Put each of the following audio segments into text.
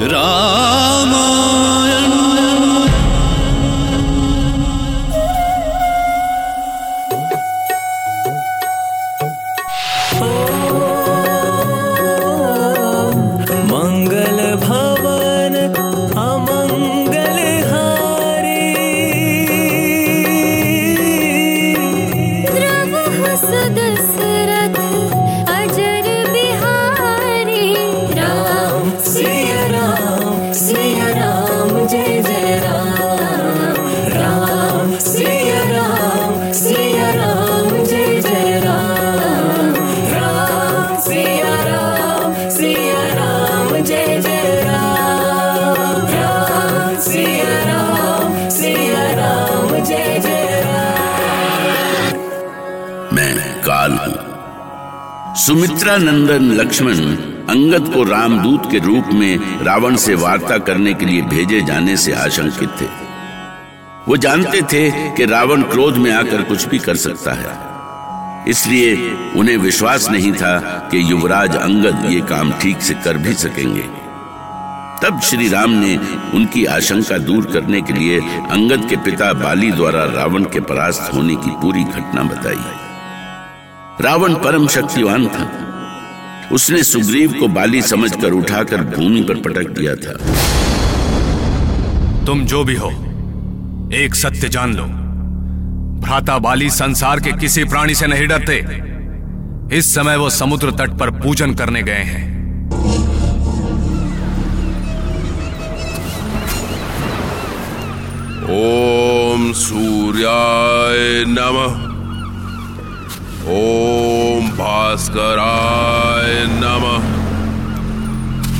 Rama Sumitra नंदन लक्ष्मण अंगद को रामदूत के रूप में रावण से वार्ता करने के लिए भेजे जाने से आशंकित थे। वो जानते थे कि रावण क्रोध में आकर कुछ भी कर सकता है। इसलिए उन्हें विश्वास नहीं था कि युवराज अंगद ये काम ठीक से कर भी सकेंगे। तब श्री राम ने उनकी आशंका दूर करने के लिए अंगद के पिता बाली द्वारा रावण के परास्त होने की पूरी घटना बताई। रावण परम शक्तिवान था। उसने सुग्रीव को बाली समझकर उठाकर भूमि पर पटक दिया था। तुम जो भी हो एक सत्य जान लो। भ्राता बाली संसार के किसी प्राणी से नहीं डरते। इस समय वो समुद्र तट पर पूजन करने गए हैं। ओम सूर्याय नमः। ॐ भास्कराय नमः।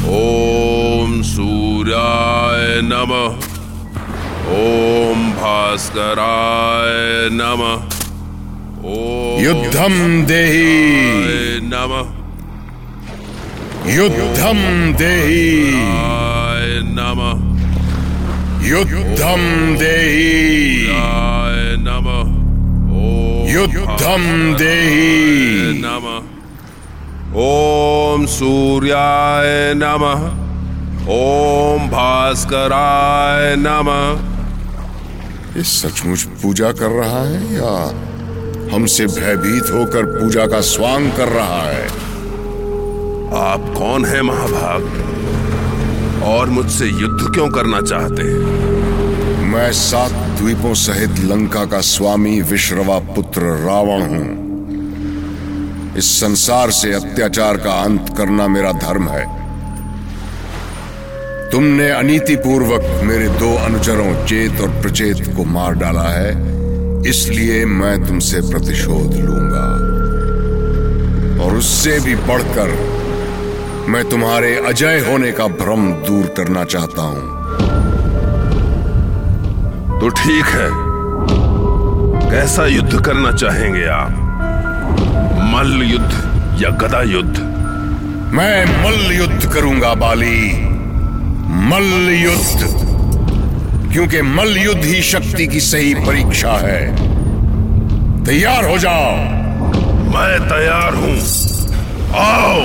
ॐ सूर्याय नमः। ॐ भास्कराय नमः। युद्धम देहि। नम। युद्धम देहि। आय नमः। युद्धम देहि। युद्धम देहि। नमः ॐ सूर्याय नमः। ओम भास्कराय नमः। ये सचमुच पूजा कर रहा है या हमसे भयभीत होकर पूजा का स्वांग कर रहा है? आप कौन है महाभाग? और मुझसे युद्ध क्यों करना चाहते हैं? मैं सात द्वीपों सहित लंका का स्वामी विश्रवा पुत्र रावण हूँ। इस संसार से अत्याचार का अंत करना मेरा धर्म है। तुमने अनीति पूर्वक मेरे दो अनुचरों चेत और प्रचेत को मार डाला है, इसलिए मैं तुमसे प्रतिशोध लूँगा। और उससे भी बढ़कर मैं तुम्हारे अजय होने का भ्रम दूर करना चाहता हूँ। तो ठीक है। कैसा युद्ध करना चाहेंगे आप? मल्ल युद्ध या गदा युद्ध? मैं मल्ल युद्ध करूँगा बाली। मल्ल युद्ध। क्योंकि मल्ल युद्ध ही शक्ति की सही परीक्षा है। तैयार हो जाओ। मैं तैयार हूँ। आओ।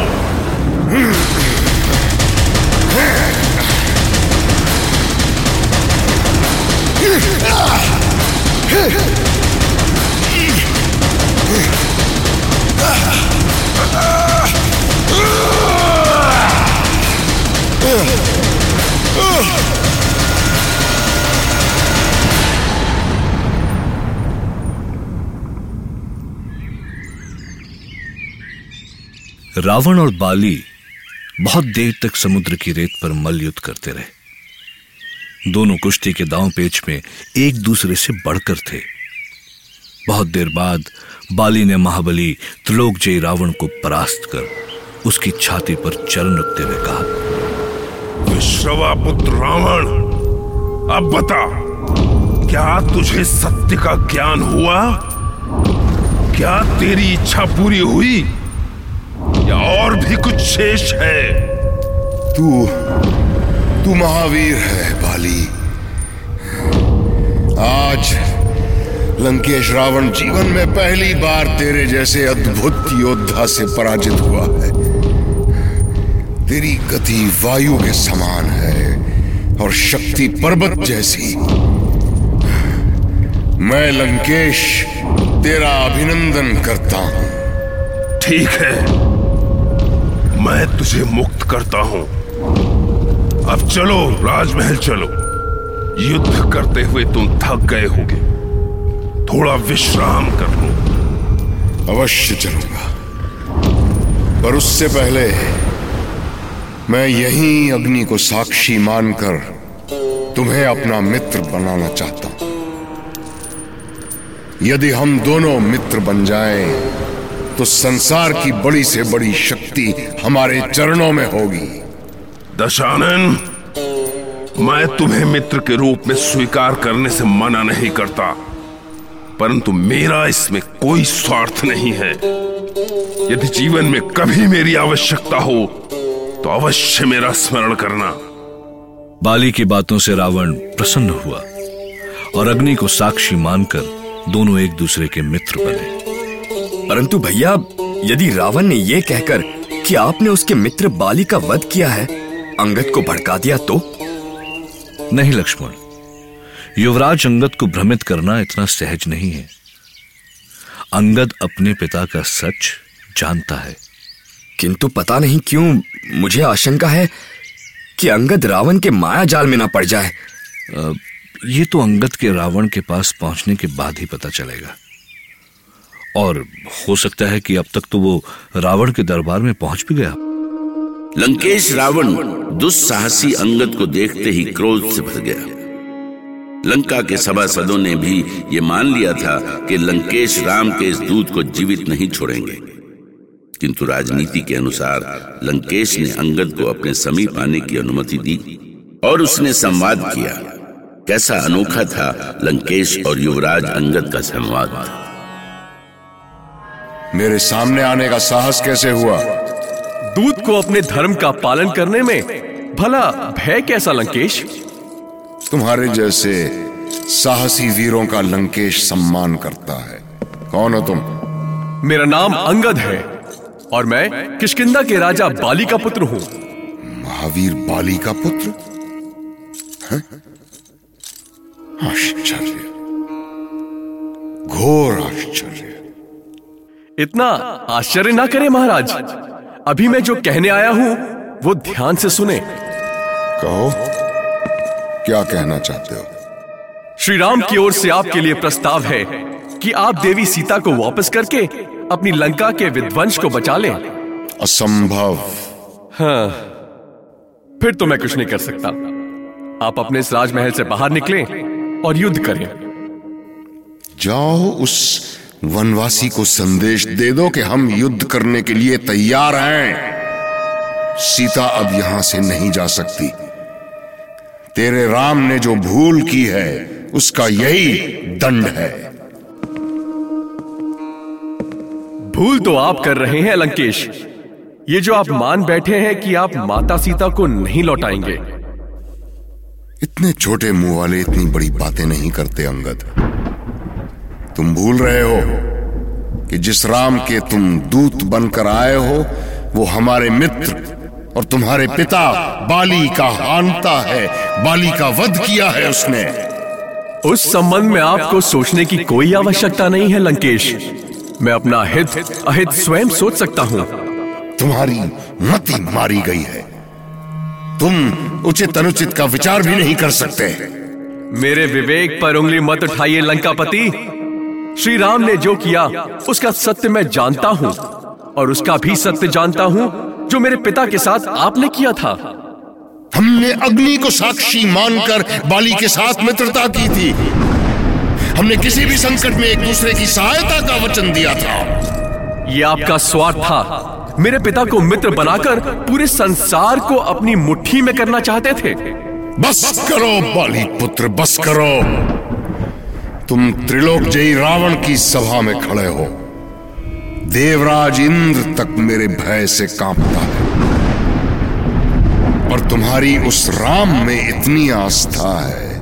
रावण और बाली बहुत देर तक समुद्र की रेत पर मल्लयुद्ध करते रहे। दोनों कुश्ती के दांव पेच में एक दूसरे से बढ़कर थे। बहुत देर बाद बाली ने महाबली त्रिलोक जय रावण को परास्त कर उसकी छाती पर चरण रखते हुए कहा विश्रवा पुत्र रावण अब बता क्या तुझे सत्य का ज्ञान हुआ? क्या तेरी इच्छा पूरी हुई? या और भी कुछ शेष है? तू तू महावीर है। बाली आज लंकेश रावण जीवन में पहली बार तेरे जैसे अद्भुत योद्धा से पराजित हुआ है। तेरी गति वायु के समान है और शक्ति पर्वत जैसी। मैं लंकेश, तेरा अभिनंदन करता हूँ। ठीक है। मैं तुझे मुक्त करता हूँ। अब चलो राजमहल चलो। युद्ध करते हुए तुम थक गए होगे। थोड़ा विश्राम कर लो। अवश्य चलूँगा। पर उससे पहले मैं यहीं अग्नि को साक्षी मानकर तुम्हें अपना मित्र बनाना चाहता हूँ। यदि हम दोनों मित्र बन जाएँ, तो संसार की बड़ी से बड़ी शक्ति हमारे चरणों में होगी। दशानन, मैं तुम्हें मित्र के रूप में स्वीकार करने से मना नहीं करता, परंतु मेरा इसमें कोई स्वार्थ नहीं है। यदि जीवन में कभी मेरी आवश्यकता हो तो अवश्य मेरा स्मरण करना। बाली की बातों से रावण प्रसन्न हुआ और अग्नि को साक्षी मानकर दोनों एक दूसरे के मित्र बने। परंतु भैया, यदि रावण ने यह कहकर कि आपने उसके मित्र बाली का वध किया है अंगद को भड़का दिया तो? नहीं लक्ष्मण। युवराज अंगद को भ्रमित करना इतना सहज नहीं है। अंगद अपने पिता का सच जानता है। किंतु पता नहीं क्यों मुझे आशंका है कि अंगद रावण के माया जाल में ना पड़ जाए। ये तो अंगद के रावण के पास पहुँचने के बाद ही पता चलेगा। और हो सकता है कि अब तक तो वो रावण के दरबार में पहुँच भी गया। लंकेश रावण दुस्साहसी अंगद को देखते ही क्रोध से भर गया। लंका के सभासदों ने भी ये मान लिया था कि लंकेश राम के इस दूत को जीवित नहीं छोड़ेंगे। किंतु राजनीति के अनुसार लंकेश ने अंगद को अपने समीप आने की अनुमति दी और उसने संवाद किया। कैसा अनोखा था लंकेश और युवराज अंगद का संवाद। मेरे सामने आने का साहस कैसे हुआ? दूत को अपने धर्म का पालन करने में भला भय कैसा लंकेश? तुम्हारे जैसे साहसी वीरों का लंकेश सम्मान करता है। कौन हो तुम? मेरा नाम अंगद है और मैं किशकिंदा के राजा बाली का पुत्र हूँ। महावीर बाली का पुत्र? आश्चर्य। घोर आश्चर्य। इतना आश्चर्य ना करें महाराज। अभी मैं जो कहने आया हूँ वो ध्यान से सुने। कहो क्या कहना चाहते हो? श्री राम की ओर से आपके लिए प्रस्ताव है कि आप देवी सीता को वापस करके अपनी लंका के विध्वंस को बचा लें। असंभव। हाँ फिर तो मैं कुछ नहीं कर सकता। आप अपने इस राजमहल से बाहर निकलें और युद्ध करें। जाओ उस वनवासी को संदेश दे दो कि हम युद्ध करने के लिए तैयार हैं। सीता अब यहाँ से नहीं जा सकती। तेरे राम ने जो भूल की है उसका यही दंड है। भूल तो आप कर रहे हैं लंकेश ये जो आप मान बैठे हैं कि आप माता सीता को नहीं लौटाएँगे। इतने छोटे मुँह वाले इतनी बड़ी बातें नहीं करते अंगद। तुम भूल रहे हो कि जिस राम के तुम दूत बनकर आए हो वो हमारे मित्र और तुम्हारे पिता बाली का हानता है बाली का वध किया है उसने। उस संबंध में आपको सोचने की कोई आवश्यकता नहीं है लंकेश। मैं अपना हित अहित स्वयं सोच सकता हूँ। तुम्हारी मति मारी गई है। तुम उचित अनुचित का विचार भी नहीं कर सकते। मेरे विवेक पर उंगली मत उठाइए लंकापति। श्री राम ने जो किया उसका सत्य मैं जानता हूँ और उसका भी सत्य जानता हूँ जो मेरे पिता के साथ आपने किया था। हमने अग्नि को साक्षी मानकर बाली के साथ मित्रता की थी। हमने किसी भी संकट में एक दूसरे की सहायता का वचन दिया था। ये आपका स्वार्थ था। मेरे पिता को मित्र बनाकर पूरे संसार को अपनी मुट्ठी में करना चाहते थे। बस करो बाली पुत्र बस करो। तुम त्रिलोक जयी रावण की सभा में खड़े हो। देवराज इंद्र तक मेरे भय से कांपता है। और तुम्हारी उस राम में इतनी आस्था है,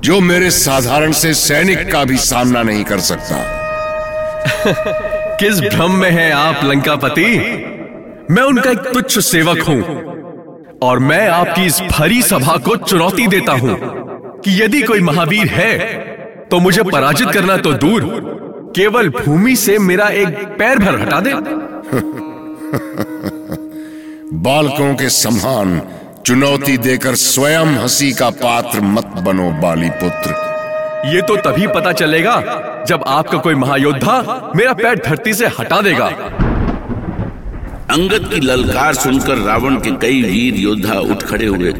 जो मेरे साधारण से सैनिक का भी सामना नहीं कर सकता। किस भ्रम में है आप, लंकापति? मैं उनका एक तुच्छ सेवक हूँ, और मैं आपकी इस भरी सभा को चुनौती देता हूँ कि यदि कोई महावीर है तो मुझे पराजित करना तो दूर। केवल भूमि से मेरा एक पैर भर हटा दे। बालकों के समान चुनौती देकर स्वयं हँसी का पात्र मत बनो बाली पुत्र ये तो तभी पता चलेगा जब आपका कोई महायोद्धा मेरा पैर धरती से हटा देगा। अंगद की ललकार सुनकर रावण के कई वीर योद्धा उठ खड़े हुए।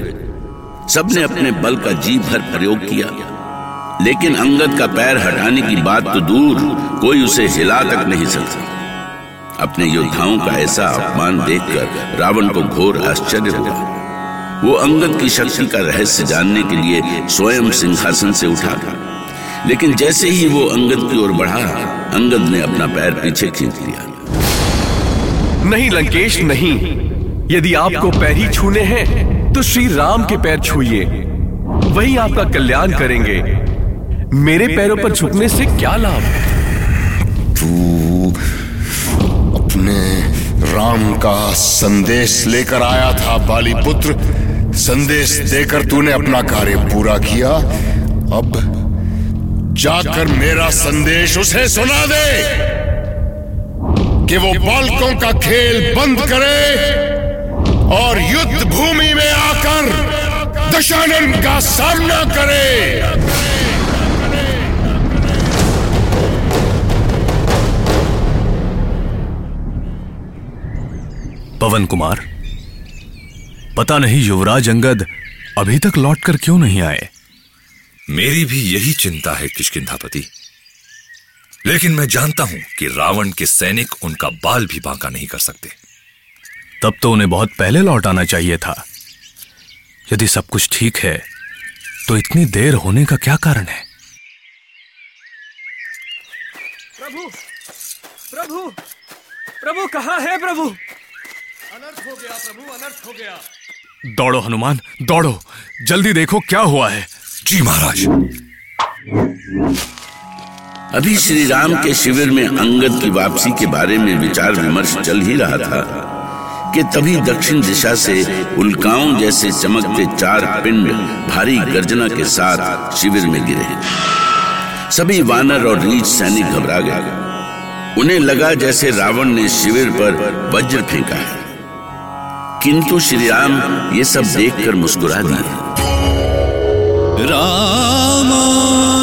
सबने अपने बल का जी भर प्रयोग किया। लेकिन अंगद का पैर हटाने की बात तो दूर, कोई उसे हिला तक नहीं सकता। अपने योद्धाओं का ऐसा अपमान देखकर रावण को घोर आश्चर्य हुआ। वो अंगद की शक्ति का रहस्य जानने के लिए स्वयं सिंहासन से उठा लेकिन जैसे ही वो अंगद की ओर बढ़ा, अंगद ने अपना पैर पीछे खींच लिया। नहीं, लंकेश, नहीं। यदि आपको पैर ही छूने हैं तो श्री राम के पैर छूइए। वही आपका कल्याण करेंगे। मेरे पैरों पर झुकने से क्या लाभ? तू अपने राम का संदेश लेकर आया था बाली पुत्र संदेश देकर तूने अपना कार्य पूरा किया। अब जाकर मेरा संदेश उसे सुना दे कि वो बालकों का खेल बंद करे और युद्ध भूमि में आकर दशानन का सामना करे। पवन कुमार पता नहीं युवराज अंगद अभी तक लौटकर क्यों नहीं आए? मेरी भी यही चिंता है किशकिंधापति लेकिन मैं जानता हूँ कि रावण के सैनिक उनका बाल भी बांका नहीं कर सकते। तब तो उन्हें बहुत पहले लौट आना चाहिए था। यदि सब कुछ ठीक है तो इतनी देर होने का क्या कारण है? प्रभु प्रभु प्रभु कहाँ है प्रभु? अनर्थ हो गया प्रभु अनर्थ हो गया। दौड़ो हनुमान दौड़ो। जल्दी देखो क्या हुआ है। जी महाराज। अभी श्री राम के शिविर में अंगद की वापसी के बारे में विचार विमर्श चल ही रहा था कि तभी दक्षिण दिशा से उल्काओं जैसे चमकते चार पिंड भारी गर्जना के साथ शिविर में गिरे। सभी वानर और रीछ सैनिक घबरा गए। उन्हें लगा जैसे रावण ने शिविर पर वज्र फेंका है। किंतु श्री राम ये सब देखकर मुस्कुरा दिए। रामायण